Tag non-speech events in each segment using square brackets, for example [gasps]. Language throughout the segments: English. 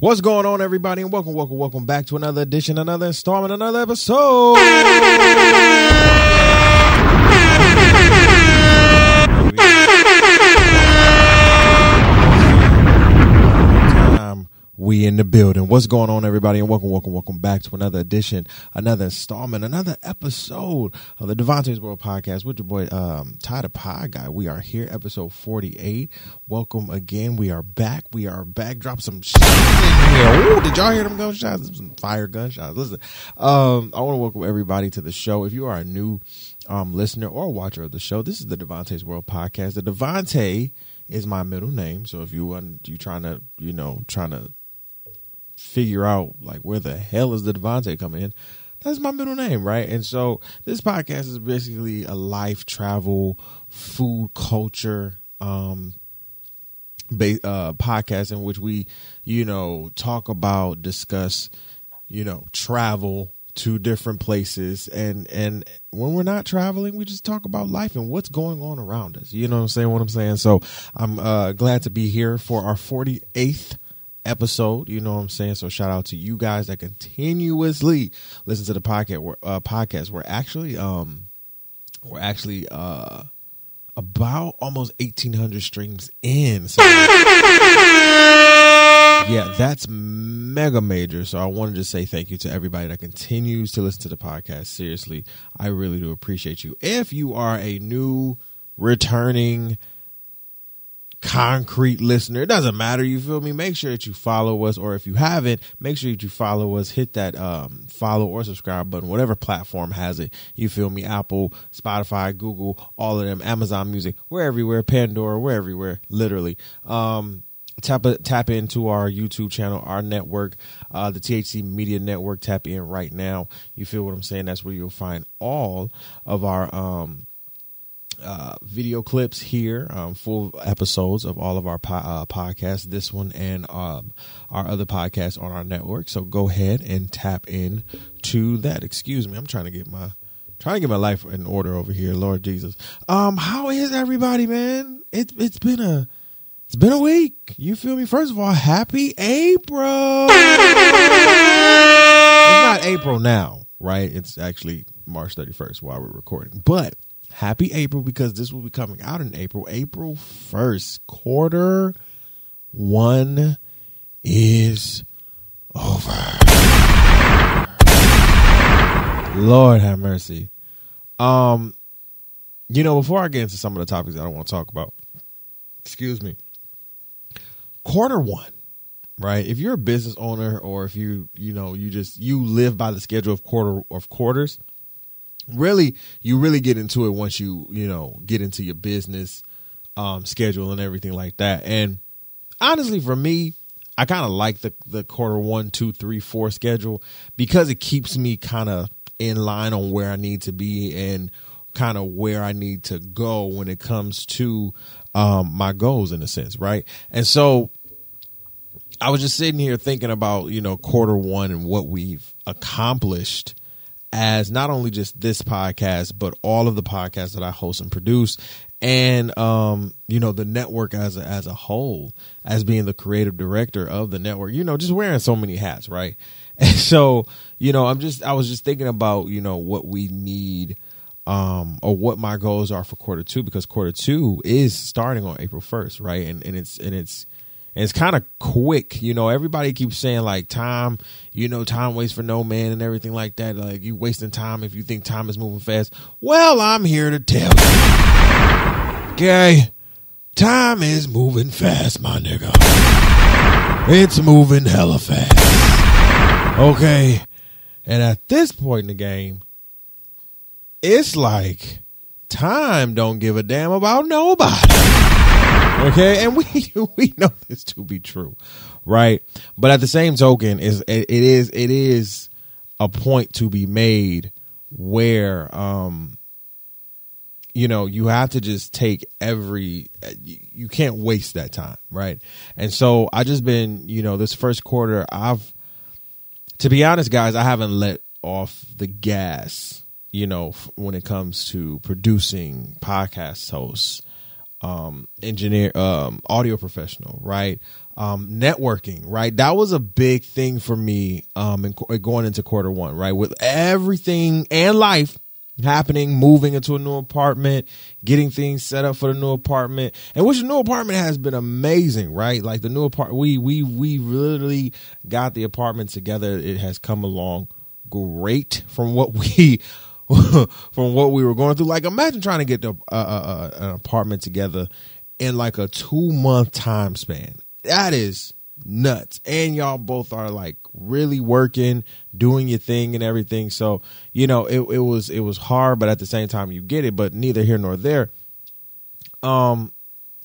What's going on, everybody, and welcome, welcome, welcome back to another edition, another installment, another episode. We in the building. What's going on, everybody, and welcome, welcome, welcome back to another edition, another installment, another episode of the Devontae's World Podcast with your boy um Ty the Guy. We are here, episode forty-eight. Welcome again. We are back. We are back. Drop some shots in here. Ooh, did y'all hear them gunshots? Some fire gunshots. Listen, um, I want to welcome everybody to the show. If you are a new um listener or watcher of the show, this is the Devontae's World Podcast. The Devontae is my middle name. So if you want you trying to, you know, trying to figure out like where the hell is the Devontae coming in, that's my middle name, right? And so this podcast is basically a life travel, food culture, um, ba- uh, podcast in which we, you know, talk about, discuss, you know, travel to different places. And and when we're not traveling we just talk about life and what's going on around us. You know what i'm saying? What i'm saying? So i'm uh glad to be here for our 48th episode you know what i'm saying so shout out to you guys that continuously listen to the podcast we're, uh podcast we're actually um we're actually uh about almost 1800 streams in so yeah, that's mega major. So I wanted to say thank you to everybody that continues to listen to the podcast. Seriously, I really do appreciate you. If you are a new, returning, concrete listener, it doesn't matter. You feel me? Make sure that you follow us, or if you haven't, make sure that you follow us. Hit that um, follow or subscribe button, whatever platform has it. You feel me? Apple, Spotify, Google, all of them, Amazon Music, we're everywhere. Pandora, we're everywhere. Literally. Um, tap tap into our YouTube channel, our network, uh, the THC Media Network. Tap in right now. You feel what I'm saying? That's where you'll find all of our um, uh, video clips here, um, full episodes of all of our po- uh, podcasts. This one and um, our other podcasts on our network. So go ahead and tap in to that. Excuse me, I'm trying to get my trying to get my life in order over here. Lord Jesus, um, how is everybody, man? It's it's been a it's been a week. You feel me? First of all, happy April. it's not April now, right? It's actually March 31st while we're recording. But happy April because this will be coming out in April. April 1st, quarter one is over. Lord have mercy. Um, you know, before I get into some of the topics I don't want to talk about, excuse me quarter one right if you're a business owner or if you you know you just you live by the schedule of quarter of quarters really you really get into it once you you know get into your business um schedule and everything like that and honestly for me i kind of like the the quarter one two three four schedule because it keeps me kind of in line on where i need to be and kind of where i need to go when it comes to um, my goals in a sense, right? And so I was just sitting here thinking about, you know, quarter one and what we've accomplished as not only just this podcast, but all of the podcasts that I host and produce and um you know the network as a, as a whole as being the creative director of the network you know just wearing so many hats right [laughs] and so you know i'm just i was just thinking about you know what we need um, or what my goals are for quarter two because quarter two is starting on April first, right? And and it's and it's and it's kind of quick, you know. Everybody keeps saying like time, you know, time waits for no man and everything like that. Like you wasting time if you think time is moving fast. Well, I'm here to tell you, okay, time is moving fast, my nigga. It's moving hella fast. Okay, and at this point in the game it's like time don't give a damn about nobody. Okay, and we [laughs] we know this to be true, right? But at the same token, is it is it is a point to be made where um you know you have to just take every you can't waste that time right? And so i just been you know this first quarter i've to be honest guys i haven't let off the gas you know, when it comes to producing podcast hosts, um, engineer, um, audio professional, right? um, networking, right? That was a big thing for me um, in, going into quarter one, right? With everything and life happening, moving into a new apartment, getting things set up for the new apartment, and which the new apartment has been amazing, right? Like the new apartment, we we we literally got the apartment together. It has come along great from what [laughs] we [laughs] from what we were going through. Like imagine trying to get the, uh, uh, uh, an apartment together in like a two month time span that is nuts. And y'all both are like really working, doing your thing and everything. So, you know, it, it was it was hard, but at the same time you get it, but neither here nor there. Um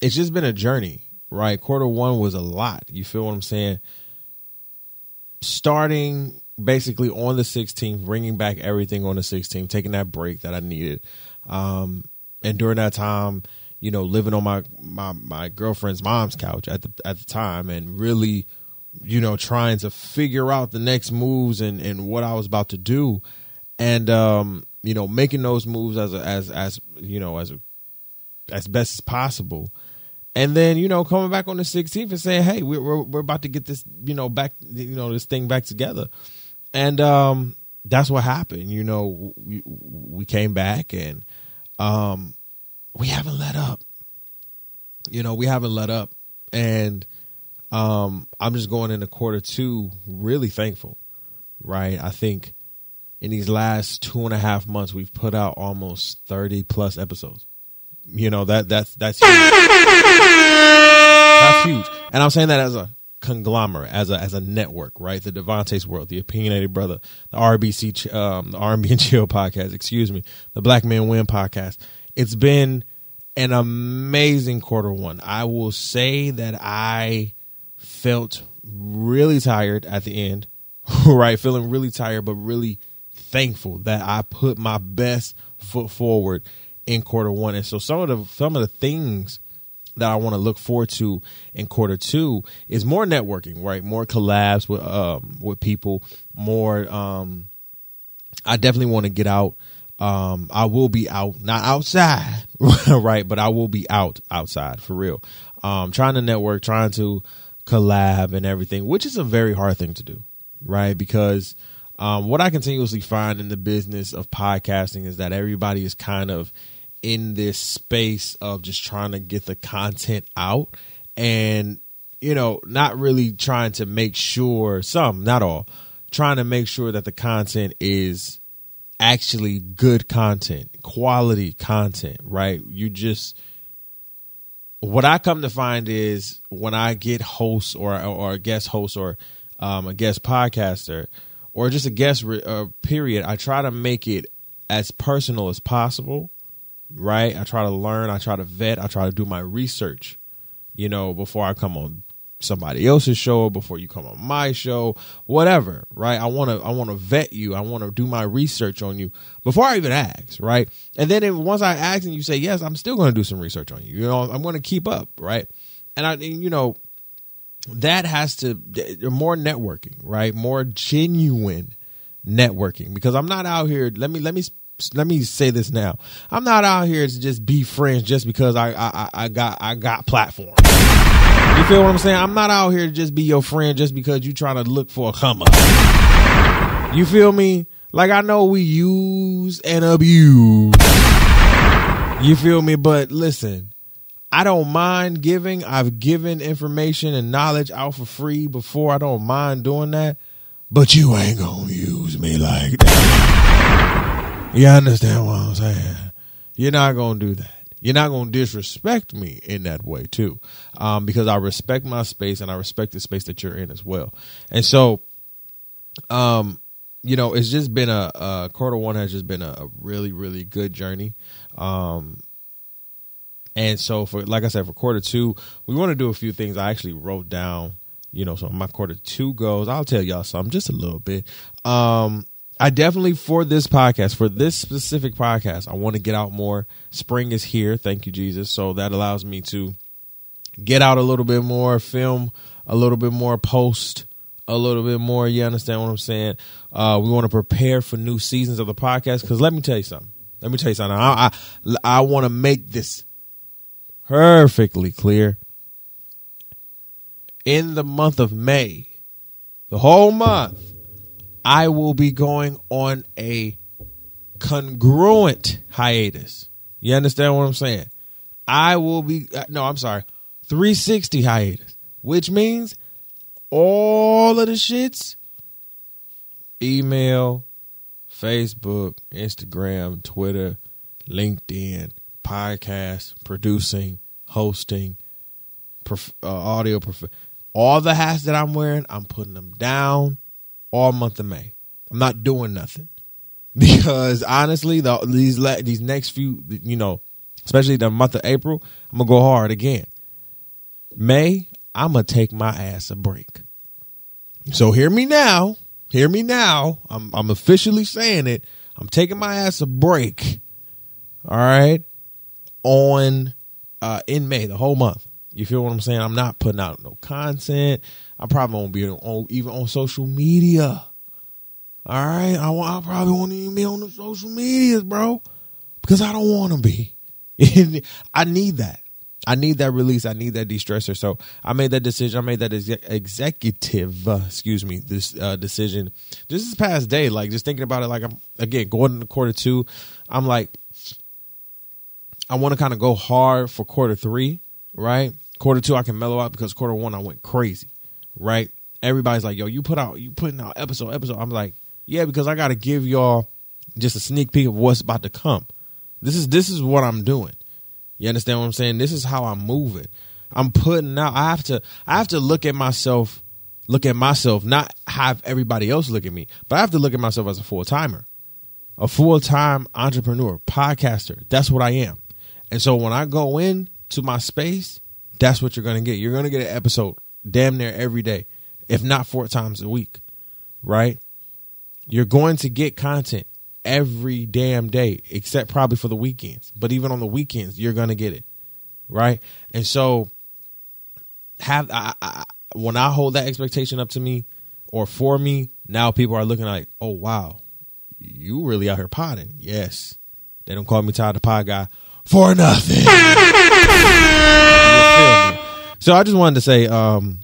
it's just been a journey, right? Quarter one was a lot. You feel what I'm saying? Starting basically on the 16th, bringing back everything on the 16th, taking that break that I needed. Um, and during that time, you know, living on my my my girlfriend's mom's couch at the at the time, and really, you know, trying to figure out the next moves and and what I was about to do, and um, you know, making those moves as a, as as you know as a, as best as possible. And then you know coming back on the 16th and saying, "Hey, we're, we're we're about to get this you know back you know this thing back together," and um, that's what happened. You know, we we came back and um, we haven't let up. You know, we haven't let up. And um, I'm just going into quarter two really thankful, right? I think in these last two and a half months, we've put out almost 30 plus episodes. You know, that that's that's huge. That's huge. And I'm saying that as a conglomerate, as a as a network, right? The Devontae's World, the Opinionated Brother, the RBC, um, the R&B [laughs] Chill podcast, excuse me, the Black Men Win podcast it's been an amazing quarter one. I will say that I felt really tired at the end, [laughs] right? Feeling really tired, but really thankful that I put my best foot forward in quarter one. And so some of the some of the things that I want to look forward to in quarter two is more networking, right? More collabs with um with people, more um I definitely want to get out um, I will be out, not outside, [laughs] right? But I will be out outside for real. Um, trying to network, trying to collab and everything, which is a very hard thing to do, right? Because um, what I continuously find in the business of podcasting is that everybody is kind of in this space of just trying to get the content out and, you know, not really trying to make sure, some, not all, trying to make sure that the content is actually good content, quality content, right? You just what I come to find is when I get hosts or or a guest host or um, a guest podcaster or just a guest re- uh, period, I try to make it as personal as possible, right? I try to learn, I try to vet, I try to do my research, you know, before I come on somebody else's show before you come on my show whatever right? I want to i want to vet you i want to do my research on you before i even ask right? And then if, once i ask and you say yes i'm still going to do some research on you you know i'm going to keep up right? And i you know that has to more networking right? More genuine networking because i'm not out here let me let me let me say this now i'm not out here to just be friends just because i i, I got i got platform you feel what I'm saying? I'm not out here to just be your friend just because you trying to look for a come up. You feel me? Like I know we use and abuse. You feel me? But listen, I don't mind giving. I've given information and knowledge out for free before. I don't mind doing that. But you ain't gonna use me like that. You understand what I'm saying? You're not gonna do that. You're not going to disrespect me in that way too. Um, because i respect my space and i respect the space that you're in as well. And so um you know it's just been a, a quarter one has just been a, a really really good journey. Um and so for like i said for quarter two we want to do a few things. I actually wrote down you know so my quarter two goes i'll tell y'all something just a little bit. Um I definitely for this podcast, for this specific podcast, I want to get out more. Spring is here, thank you Jesus. So that allows me to get out a little bit more, film a little bit more, post a little bit more. You understand what I'm saying? Uh, we want to prepare for new seasons of the podcast because let me tell you something. Let me tell you something. I I, I want to make this perfectly clear. in the month of May, the whole month, I will be going on a congruent hiatus. You understand what I'm saying? I will be, uh, no, I'm sorry, 360 hiatus, which means all of the shits email, Facebook, Instagram, Twitter, LinkedIn, podcast, producing, hosting, prof- uh, audio, prof- all the hats that I'm wearing, I'm putting them down all month of May. I'm not doing nothing [laughs] because honestly, the, these these next few, you know, especially the month of April, I'm gonna go hard again. May, I'm gonna take my ass a break. So hear me now. Hear me now. I'm I'm officially saying it. I'm taking my ass a break. All right. On uh in May, the whole month. You feel what I'm saying? I'm not putting out no content. I probably won't be on even on social media. All right. I, I probably won't even be on the social medias, bro. Because I don't want to be. [laughs] I need that. I need that release. I need that de-stressor. So I made that decision. I made that ex- executive, uh, excuse me, this uh, decision just this past day. Like just thinking about it. Like I'm again going into quarter two. I'm like, I want to kind of go hard for quarter three, right? Quarter two, I can mellow out because quarter one, I went crazy, right? Everybody's like, yo, you put out, you putting out episode, episode. I'm like, yeah, because I got to give y'all just a sneak peek of what's about to come. This is this is what I'm doing. You understand what I'm saying? This is how I'm moving. I'm putting out. I have to. I have to look at myself. Look at myself, not have everybody else look at me, but I have to look at myself as a full timer, a full time entrepreneur, podcaster. That's what I am. And so when I go in to my space, that's what you're to get. You're to get an episode damn near every day, if not four times a week, right? You're going to get content every damn day, except probably for the weekends. But even on the weekends, you're gonna get it, right? And so, have I, I, when I hold that expectation up to me or for me, now people are looking like, oh wow, you really out here potting? Yes, they don't call me Todd the Pod Guy for nothing. [laughs] so I just wanted to say, um,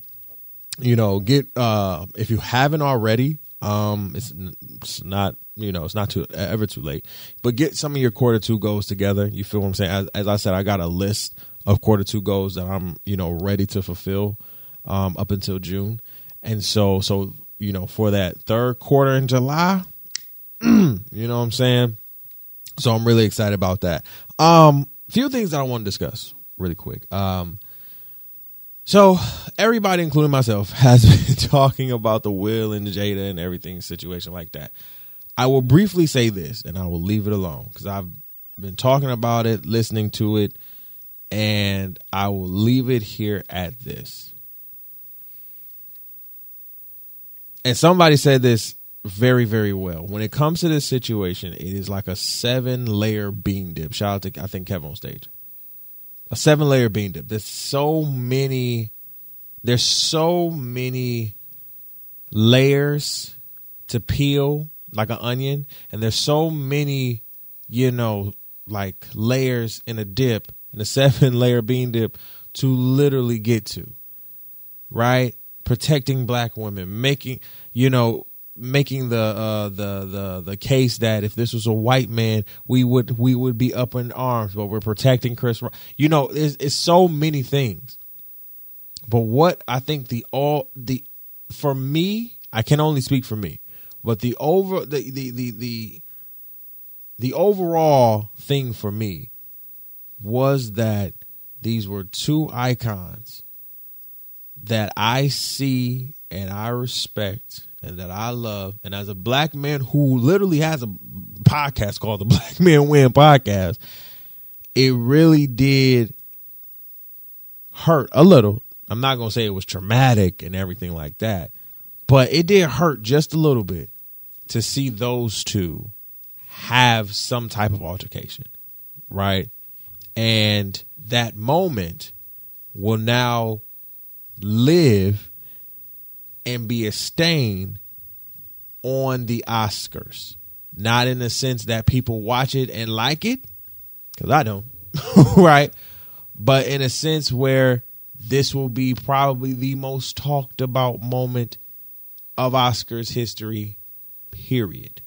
you know, get uh, if you haven't already, um, it's, it's not you know, it's not too ever too late. But get some of your quarter two goals together. You feel what I'm saying? As, as I said, I got a list of quarter two goals that I'm, you know, ready to fulfill um, up until June. And so, so you know, for that third quarter in July, [clears throat] you know what I'm saying? So I'm really excited about that. Um, few things that I want to discuss really quick. Um, so everybody, including myself, [laughs] has been [laughs] talking about the Will and Jada and everything situation like that. I will briefly say this and I will leave it alone because I've been talking about it, listening to it, and I will leave it here at this. And somebody said this very, very well. When it comes to this situation, it is like a seven layer bean dip. Shout out to, I think, Kevin on stage. A seven layer bean dip. There's so many, there's so many layers to peel like an onion, and there's so many, you know, like layers in a dip, in a [laughs] seven layer bean dip to literally get to. Right? Protecting black women, making, you know, making the uh the the the case that if this was a white man we would we would be up in arms but we're protecting chris you know it's, it's so many things. But what i think the all the for me i can only speak for me but the over the the the the, the overall thing for me was that these were two icons that I see and I respect and that I love. And as a black man who literally has a podcast called the Black [laughs] Man Win Podcast, it really did hurt a little. I'm not going to say it was traumatic and everything like that, but it did hurt just a little bit to see those two have some type of altercation, right? And that moment will now live and be a stain on the Oscars. Not in the sense that people watch it and like it, because I don't, [laughs] right? But in a sense where this will be probably the most talked about moment of Oscars history, period.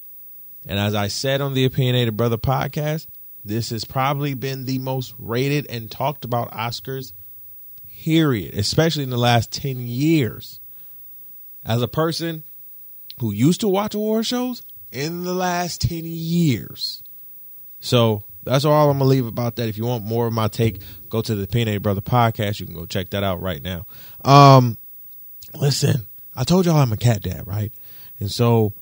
And as I said on the Opinionated Brother podcast, this has probably been the most rated and talked about Oscars, period, especially in the last 10 years. As a person who used to watch award shows in the last 10 years. So that's all I'm gonna leave about that. If you want more of my take, go to the Opinionated Brother podcast. You can go check that out right now. Um, listen, I told y'all I'm a cat dad, right? And so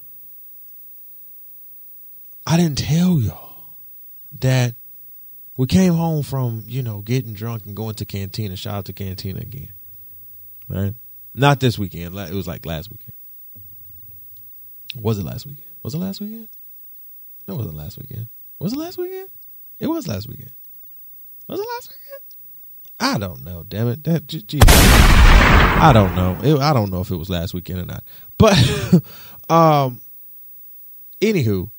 I didn't tell y'all that we came home from, you know, getting drunk and going to Cantina. Shout out to Cantina again. Right? Not this weekend. It was like last weekend. Was it last weekend? Was it last weekend? No, it wasn't last weekend. Was it last weekend? It was last weekend. Was it last weekend? I don't know. Damn it! That geez. I don't know. It, I don't know if it was last weekend or not. But [laughs] um, anywho,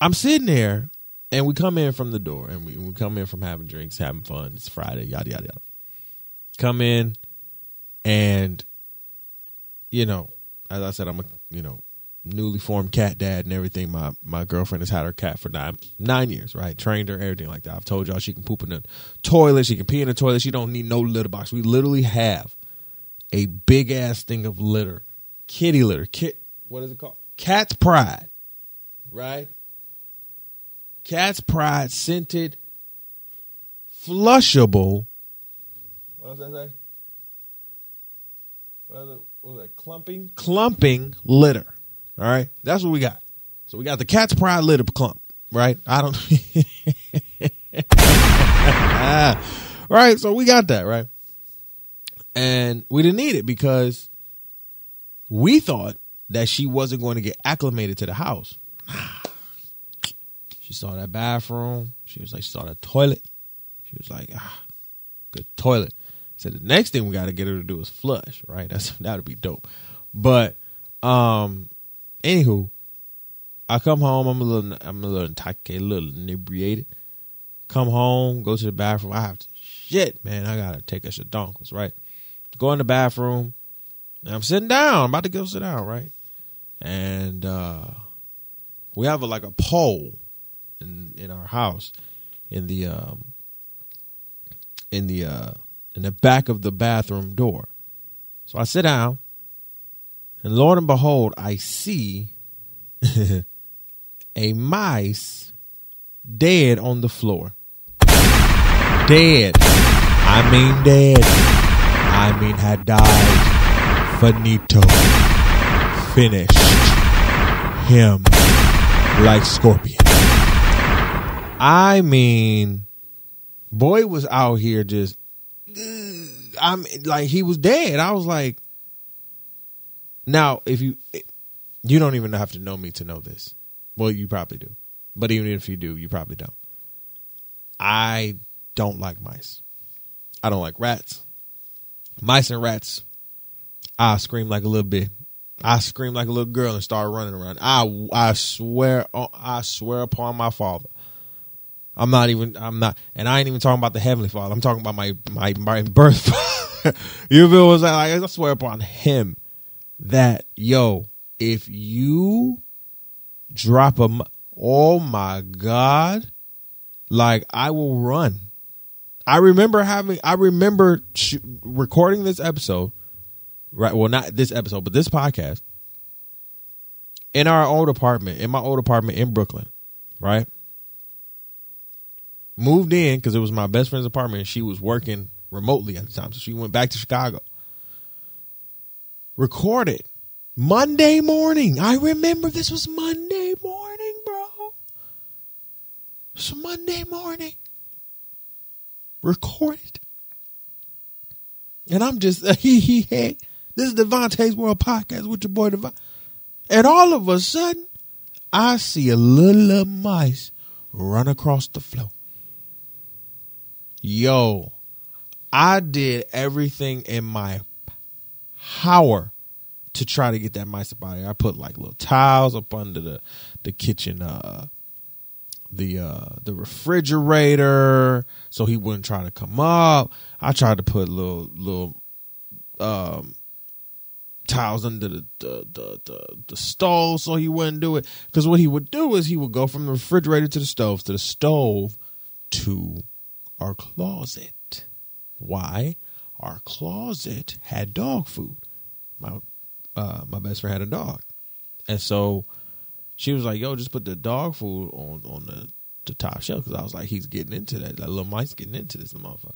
I'm sitting there, and we come in from the door, and we, we come in from having drinks, having fun. It's Friday, yada yada yada. Come in, and you know, as I said, I'm a you know newly formed cat dad and everything. My my girlfriend has had her cat for nine nine years, right? Trained her, everything like that. I've told y'all she can poop in the toilet, she can pee in the toilet. She don't need no litter box. We literally have a big ass thing of litter, kitty litter, kit. What is it called? Cat's Pride, right? Cat's Pride scented, flushable. What does that say? What is it? What is that? Clumping, clumping litter all right, that's what we got. So we got the cat's pride litter clump, right? I don't. [laughs] right, so we got that right, and we didn't need it because we thought that she wasn't going to get acclimated to the house. [sighs] She saw that bathroom. She was like, she saw that toilet. She was like, ah, good toilet. So the next thing we got to get her to do is flush, right? That's [laughs] that would be dope. But um, Anywho, I come home. I'm a little, I'm a little intoxicated, a little inebriated. Come home, go to the bathroom. I have to shit, man. I gotta take a shadonkles, right? Go in the bathroom. I'm sitting down. I'm about to go sit down, right? And uh we have a, like a pole in in our house in the um in the uh in the back of the bathroom door. So I sit down and Lord and behold, I see [laughs] a mice dead on the floor. Dead. I mean dead. I mean had died. Finito. Finished. Him. Like Scorpion. I mean, boy was out here just, I'm like, he was dead. I was like, now, if you you don't even have to know me to know this. Well, you probably do. But even if you do, you probably don't. I don't like mice. I don't like rats. Mice and rats. I scream like a little bit. I scream like a little girl and start running around. I I swear oh, I swear upon my father. I'm not even I'm not and I ain't even talking about the heavenly father. I'm talking about my my my birth. [laughs] you feel what saying? Like, I swear upon him that yo, if you drop a, oh my god, like I will run. I remember having, I remember sh- recording this episode, right? Well, not this episode, but this podcast in our old apartment, in my old apartment in Brooklyn, right? Moved in because it was my best friend's apartment. and She was working remotely at the time, so she went back to Chicago recorded Monday morning. I remember this was Monday morning, bro. It's Monday morning. Recorded. And I'm just, [laughs] he, he, hey, this is Devontae's World Podcast with your boy Devon. And all of a sudden, I see a little, little mice run across the floor. Yo, I did everything in my power to try to get that mice up out of here. I put like little tiles up under the the kitchen uh the uh the refrigerator so he wouldn't try to come up. I tried to put little little um tiles under the the the, the, the stove so he wouldn't do it. Because what he would do is he would go from the refrigerator to the stove to the stove to our closet. Why? Our closet had dog food. My uh my best friend had a dog. And so she was like, "Yo, just put the dog food on on the, the top shelf." Because I was like, "He's getting into that. That little mice getting into this motherfucker."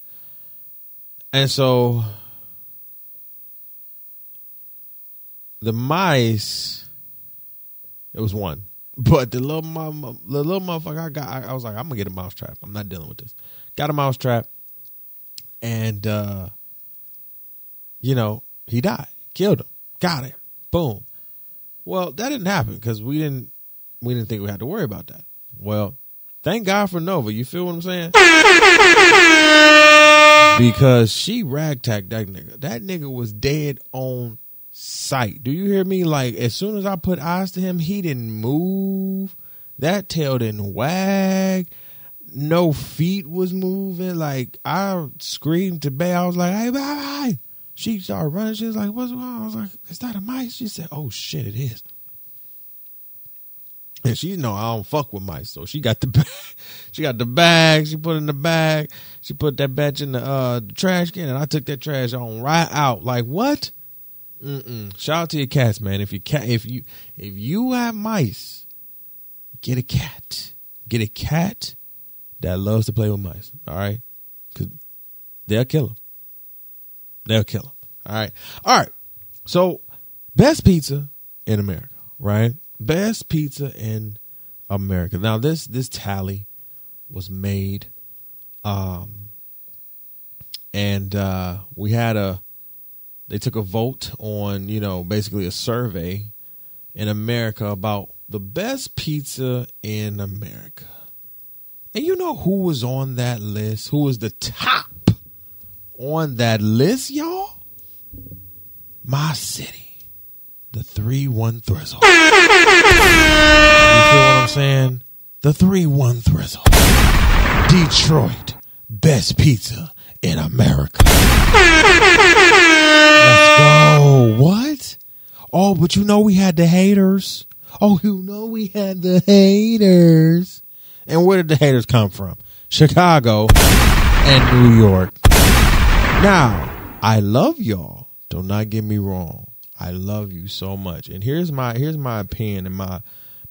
And so the mice, it was one, but the little mama, the little motherfucker I got, I, I was like, "I'm gonna get a mouse trap. I'm not dealing with this." Got a mouse trap, and uh, you know he died. Killed him. Got him. Boom. Well, that didn't happen because we didn't we didn't think we had to worry about that. Well, thank God for Nova. You feel what I'm saying? Because she ragtagged that nigga. That nigga was dead on sight. Do you hear me? Like as soon as I put eyes to him, he didn't move. That tail didn't wag. No feet was moving. Like I screamed to Bay. I was like, "Hey, bye bye." She started running. She was like, "What's wrong?" I was like, "Is that a mice?" She said, "Oh shit, it is." And she know I don't fuck with mice, so she got the [laughs] bag. She got the bag. She put in the bag. She put that batch in the uh the trash can, and I took that trash on right out. Like what? Mm-mm. Shout out to your cats, man. If you cat, if you if you have mice, get a cat. Get a cat that loves to play with mice. All right, because they'll kill them. They'll kill them. All right. All right. So, best pizza in America, right? Best pizza in America. Now this this tally was made um and uh we had a they took a vote on, you know, basically a survey in America about the best pizza in America. And you know who was on that list? Who was the top on that list, y'all? My city. The 3 1 Thrizzle. you feel what I'm saying? The 3 1 Thrizzle. Detroit. Best pizza in America. Let's go. What? Oh, but you know we had the haters. Oh, you know we had the haters. And where did the haters come from? Chicago and New York. Now, I love y'all. Do not get me wrong. I love you so much. And here's my here's my opinion and my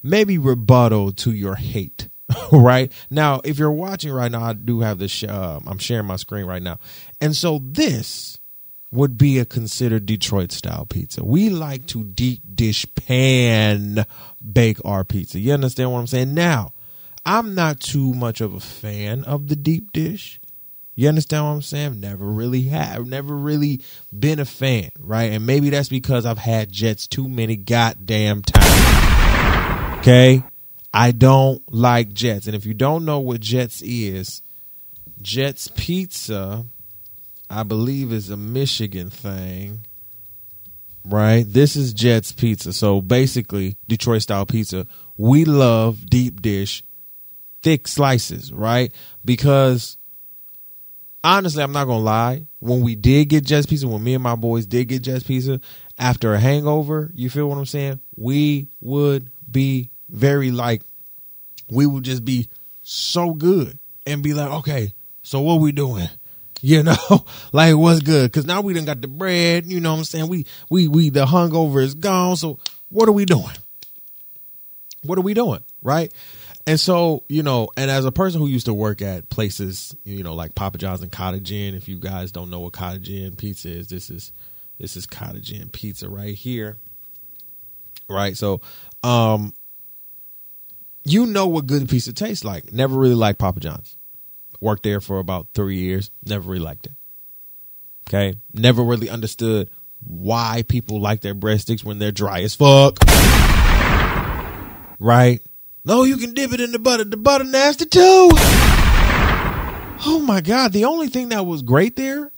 maybe rebuttal to your hate. [laughs] right now, if you're watching right now, I do have this. Sh- uh, I'm sharing my screen right now, and so this would be a considered Detroit style pizza. We like to deep dish pan bake our pizza. You understand what I'm saying? Now, I'm not too much of a fan of the deep dish. You understand what I'm saying? Never really have, never really been a fan, right? And maybe that's because I've had Jets too many goddamn times. Okay? I don't like Jets. And if you don't know what Jets is, Jets Pizza, I believe, is a Michigan thing, right? This is Jets Pizza. So basically, Detroit style pizza. We love deep dish, thick slices, right? Because honestly, I'm not gonna lie. When we did get Jets Pizza, when me and my boys did get Jets Pizza after a hangover, you feel what I'm saying? We would be very like, we would just be so good and be like, okay, so what we doing? [laughs] You know, [laughs] like what's good? Because now we done got the bread. You know what I'm saying? We we we the hungover is gone. So what are we doing? What are we doing? Right? And so, you know, and as a person who used to work at places, you know, like Papa John's and Cottage Inn, if you guys don't know what Cottage Inn pizza is, this is this is Cottage Inn pizza right here. Right? So, um you know what good pizza tastes like. Never really liked Papa John's. Worked there for about 3 years, never really liked it. Okay? Never really understood why people like their breadsticks when they're dry as fuck. Right? No, you can dip it in the butter. The butter nasty too. Oh my god! The only thing that was great there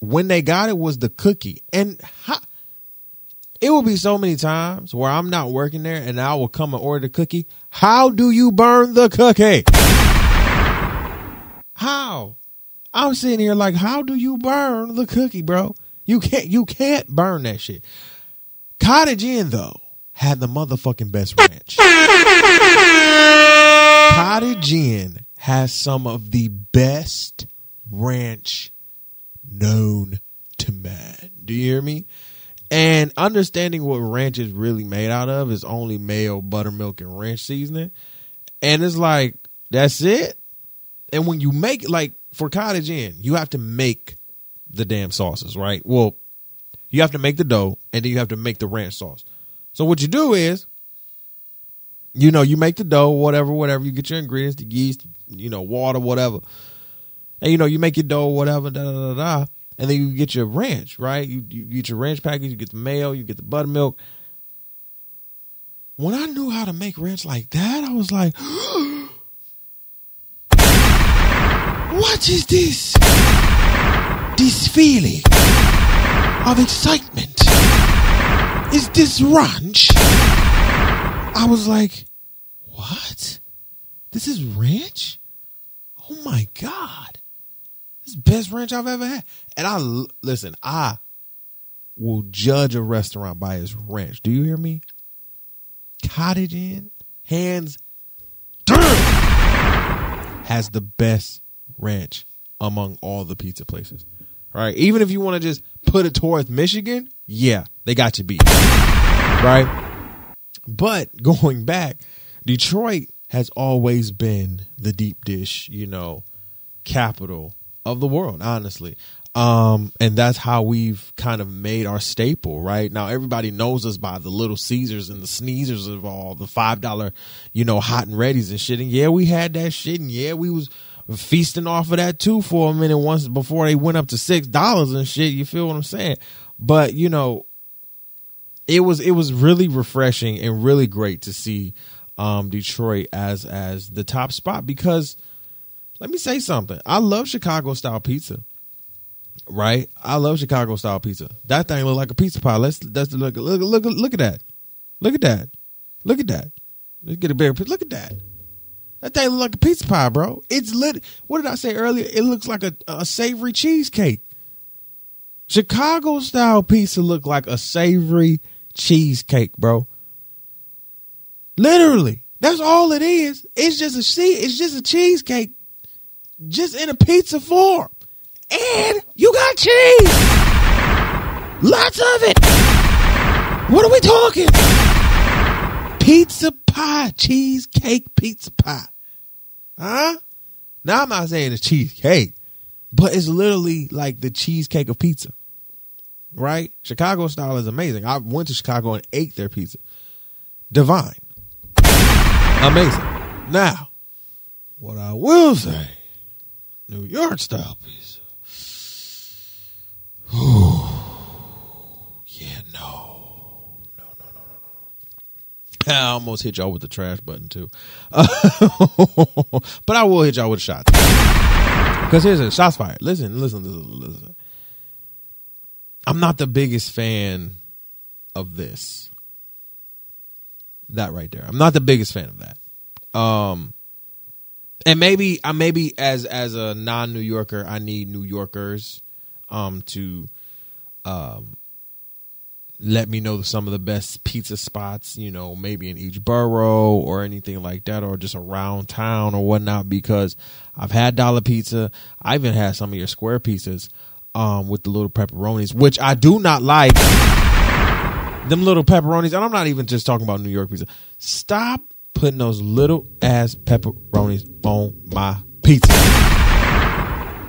when they got it was the cookie. And how, it will be so many times where I'm not working there and I will come and order the cookie. How do you burn the cookie? How? I'm sitting here like, how do you burn the cookie, bro? You can't you can't burn that shit. Cottage Inn though had the motherfucking best ranch. Cottage Inn has some of the best ranch known to man. Do you hear me? And understanding what ranch is really made out of is only mayo, buttermilk, and ranch seasoning. And it's like, that's it. And when you make like for Cottage Inn, you have to make the damn sauces, right? Well, you have to make the dough and then you have to make the ranch sauce. So what you do is, you know, you make the dough, whatever, whatever. You get your ingredients, the yeast, you know, water, whatever. And you know, you make your dough, whatever, da da da da. And then you get your ranch, right? You, you get your ranch package, you get the mayo, you get the buttermilk. When I knew how to make ranch like that, I was like, [gasps] what is this? This feeling of excitement. Is this ranch? I was like, what? This is ranch? Oh my God. This is the best ranch I've ever had. And I, listen, I will judge a restaurant by its ranch. Do you hear me? Cottage Inn, hands has the best ranch among all the pizza places. Right? Even if you want to just put it towards Michigan, yeah, they got you beat. Right? But [laughs] going back, Detroit has always been the deep dish, you know, capital of the world, honestly. Um, and that's how we've kind of made our staple, right? Now everybody knows us by the little Caesars and the sneezers of all the five dollar, you know, hot and readies and shit. And yeah, we had that shit, and yeah, we was feasting off of that too for a minute once before they went up to six dollars and shit. You feel what I'm saying? But you know, it was it was really refreshing and really great to see um, Detroit as as the top spot because let me say something. I love Chicago style pizza. Right? I love Chicago style pizza. That thing look like a pizza pie. Let's let's look look look look at that. Look at that. Look at that. Let's get a bigger look at that. That thing look like a pizza pie, bro. It's lit. What did I say earlier? It looks like a, a savory cheesecake. Chicago style pizza look like a savory cheesecake, bro. Literally. That's all it is. It's just a. It's just a cheesecake, just in a pizza form. And you got cheese. Lots of it. What are we talking? Pizza pie, cheesecake pizza pie. Huh? Now I'm not saying it's cheesecake, but it's literally like the cheesecake of pizza. Right? Chicago style is amazing. I went to Chicago and ate their pizza. Divine. Amazing. Now, what I will say, New York style pizza. Ooh, yeah, no. No, no, no, no, [laughs] I almost hit y'all with the trash button too. [laughs] but I will hit y'all with shots. Because here's a shots fired. Listen, listen, listen, listen. I'm not the biggest fan of this. That right there. I'm not the biggest fan of that. Um and maybe I maybe as as a non New Yorker, I need New Yorkers um to um let me know some of the best pizza spots, you know, maybe in each borough or anything like that, or just around town or whatnot, because I've had dollar pizza. I even had some of your square pizzas um, with the little pepperonis, which I do not like. Them little pepperonis, and I'm not even just talking about New York pizza. Stop putting those little ass pepperonis on my pizza.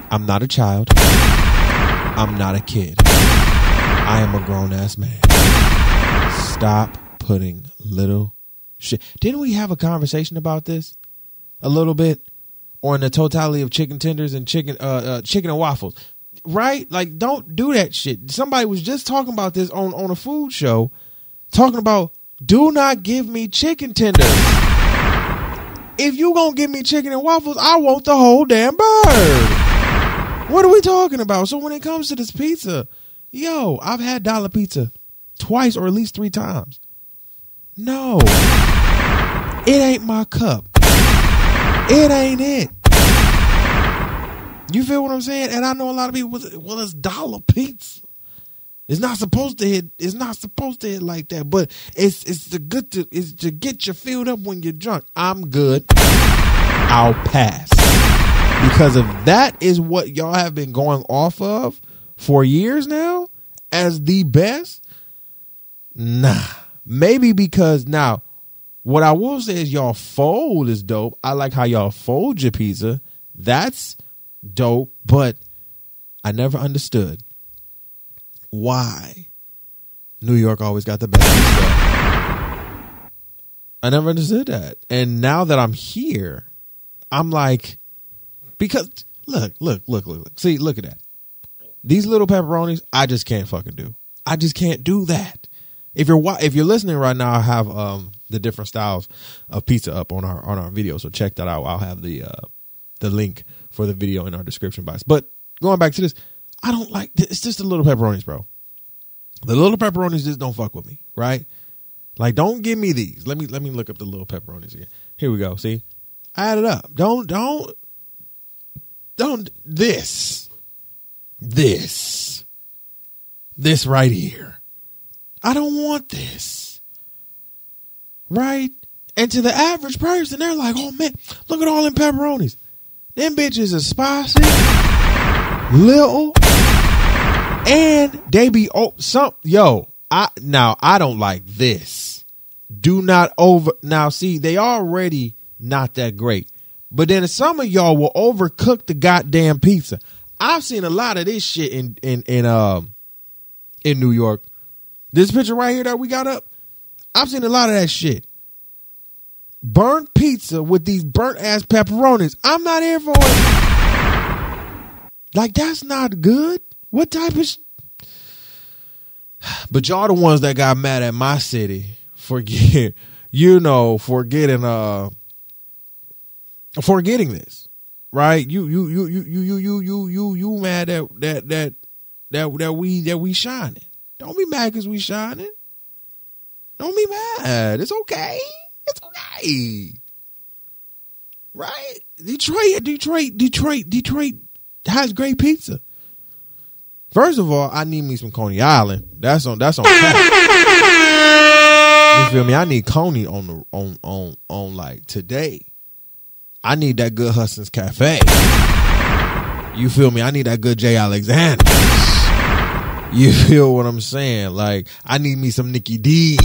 I'm not a child. I'm not a kid. I am a grown ass man. Stop putting little shit. Didn't we have a conversation about this a little bit, or in the totality of chicken tenders and chicken, uh, uh chicken and waffles? right? Like, don't do that shit. Somebody was just talking about this on on a food show, talking about do not give me chicken tenders. If you gonna give me chicken and waffles, I want the whole damn bird. What are we talking about? So when it comes to this pizza, yo, I've had dollar pizza twice or at least three times. No, it ain't my cup. It ain't it. You feel what I'm saying? And I know a lot of people. Well, it's dollar pizza. It's not supposed to hit. It's not supposed to hit like that. But it's it's the good to it's to get you filled up when you're drunk. I'm good. I'll pass because if that is what y'all have been going off of for years now as the best, nah. Maybe because now, what I will say is y'all fold is dope. I like how y'all fold your pizza. That's dope, but I never understood why New York always got the best pizza. I never understood that. And now that I'm here, I'm like, because look, look, look, look, look. See, look at that. These little pepperonis, I just can't fucking do. I just can't do that. If you're if you're listening right now, I have um the different styles of pizza up on our on our video, so check that out. I'll have the uh the link for the video in our description box. But going back to this, I don't like it's just the little pepperonis, bro. The little pepperonis just don't fuck with me, right? Like don't give me these. Let me let me look up the little pepperonis again. Here we go. See? Add it up. Don't don't don't this this this right here I don't want this. Right? And to the average person, they're like, oh man, look at all them pepperonis. Them bitches are spicy, little, and they be oh some yo. I now I don't like this. Do not over now. See, they already not that great, but then some of y'all will overcook the goddamn pizza. I've seen a lot of this shit in in in um in New York this picture right here that we got up, I've seen a lot of that shit. Burnt pizza with these burnt ass pepperonis. I'm not here for it. Like that's not good. What type of? Sh- [sighs] but y'all the ones that got mad at my city for [laughs] get, you know, for getting uh, for getting this, right? You you you you you you you you you mad that that that that that we that we shining. Don't be mad because we shining. Don't be mad. It's okay. It's okay. Right? Detroit, Detroit, Detroit, Detroit has great pizza. First of all, I need me some Coney Island. That's on. That's on. you feel me? I need Coney on the on on on like today. I need that good Hudson's Cafe. You feel me? I need that good J. Alexander. You feel what I'm saying? Like, I need me some Nikki D.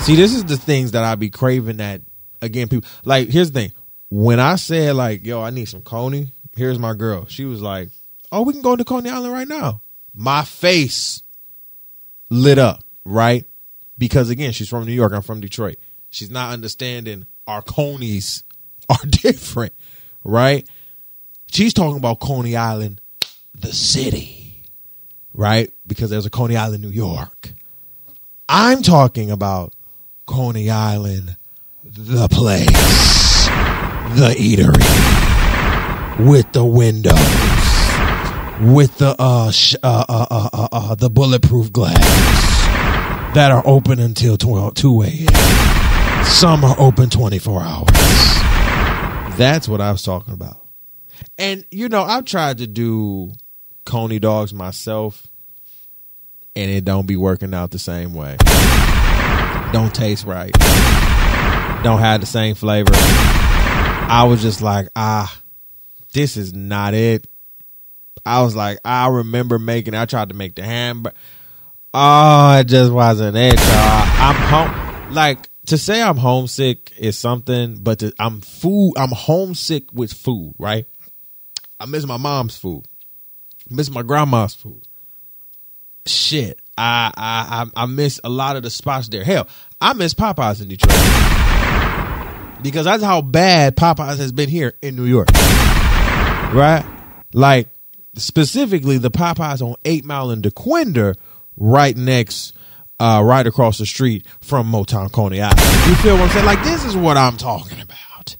See, this is the things that I be craving that again, people like here's the thing. When I said like, yo, I need some Coney, here's my girl. She was like, Oh, we can go to Coney Island right now. My face lit up, right? Because again, she's from New York, I'm from Detroit. She's not understanding our Coneys are [laughs] different, right? She's talking about Coney Island, the city right? Because there's a Coney Island, New York. I'm talking about Coney Island, the place, the eatery, with the windows, with the uh, sh- uh, uh, uh, uh, uh, the bulletproof glass that are open until 12, 2 a.m. Some are open 24 hours. That's what I was talking about. And you know, I've tried to do coney dogs myself and it don't be working out the same way. Don't taste right. Don't have the same flavor. I was just like, ah, this is not it. I was like, I remember making. I tried to make the hamburger. Oh, it just wasn't it, y'all. I'm home. Like to say I'm homesick is something, but to, I'm food. I'm homesick with food, right? I miss my mom's food miss my grandma's food. Shit, I I I miss a lot of the spots there. Hell, I miss Popeyes in Detroit because that's how bad Popeyes has been here in New York. Right? Like specifically the Popeyes on Eight Mile and Dequindre, right next, uh, right across the street from Motown Coney Island. You feel what I'm saying? Like this is what I'm talking about,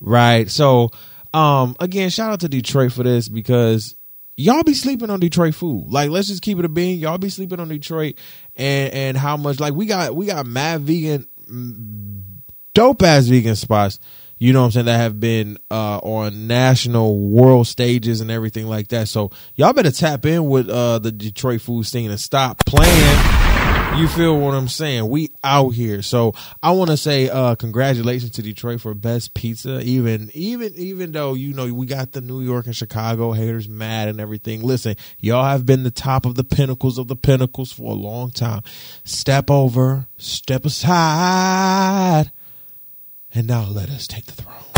right? So, um, again, shout out to Detroit for this because y'all be sleeping on Detroit food. Like, let's just keep it a bean. Y'all be sleeping on Detroit and and how much like we got we got mad vegan dope ass vegan spots you know what I'm saying, that have been uh, on national world stages and everything like that. So y'all better tap in with uh, the Detroit food scene and stop playing. You feel what I'm saying? We out here. So I want to say uh, congratulations to Detroit for best pizza. Even even even though you know we got the New York and Chicago haters mad and everything. Listen, y'all have been the top of the pinnacles of the pinnacles for a long time. Step over, step aside and now let us take the throne.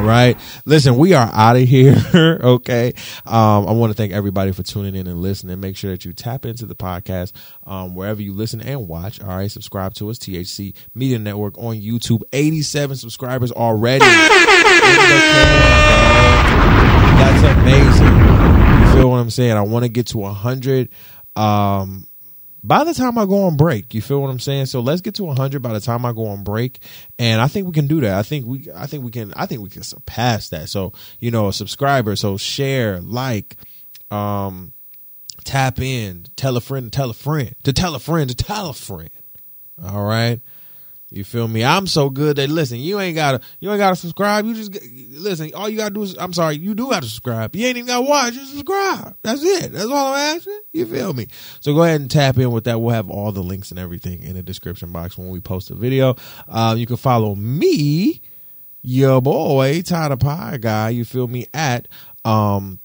All right. Listen, we are out of here. [laughs] okay. Um, I want to thank everybody for tuning in and listening. Make sure that you tap into the podcast um, wherever you listen and watch. All right. Subscribe to us, THC Media Network on YouTube. 87 subscribers already. That's amazing. You feel what I'm saying? I want to get to 100. Um, by the time I go on break. You feel what I'm saying? So let's get to 100 by the time I go on break, and I think we can do that. I think we, I think we can, I think we can surpass that. So you know, subscriber, so share, like, um, tap in, tell a friend, tell a friend, to tell a friend, to tell a friend. All right. You feel me? I'm so good that listen, you ain't gotta you ain't gotta subscribe. You just listen. All you gotta do is I'm sorry, you do gotta subscribe. You ain't even gotta watch. Just subscribe. That's it. That's all I'm asking. You feel me? So go ahead and tap in with that. We'll have all the links and everything in the description box when we post a video. Um, you can follow me, your boy Ty the Pie Guy. You feel me at um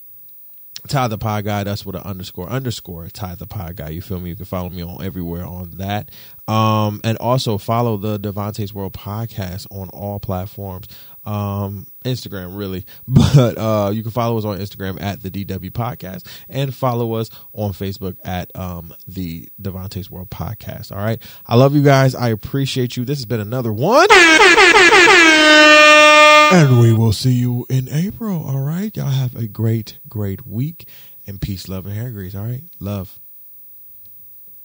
Ty the Pie Guy. That's with an underscore underscore Ty the Pie Guy. You feel me? You can follow me on everywhere on that. Um, and also follow the Devontae's World podcast on all platforms. Um, Instagram really, [laughs] but uh, you can follow us on Instagram at the DW Podcast and follow us on Facebook at um the Devontae's World Podcast. All right, I love you guys. I appreciate you. This has been another one. [laughs] And we will see you in April. All right. Y'all have a great, great week and peace, love, and hair grease. All right. Love.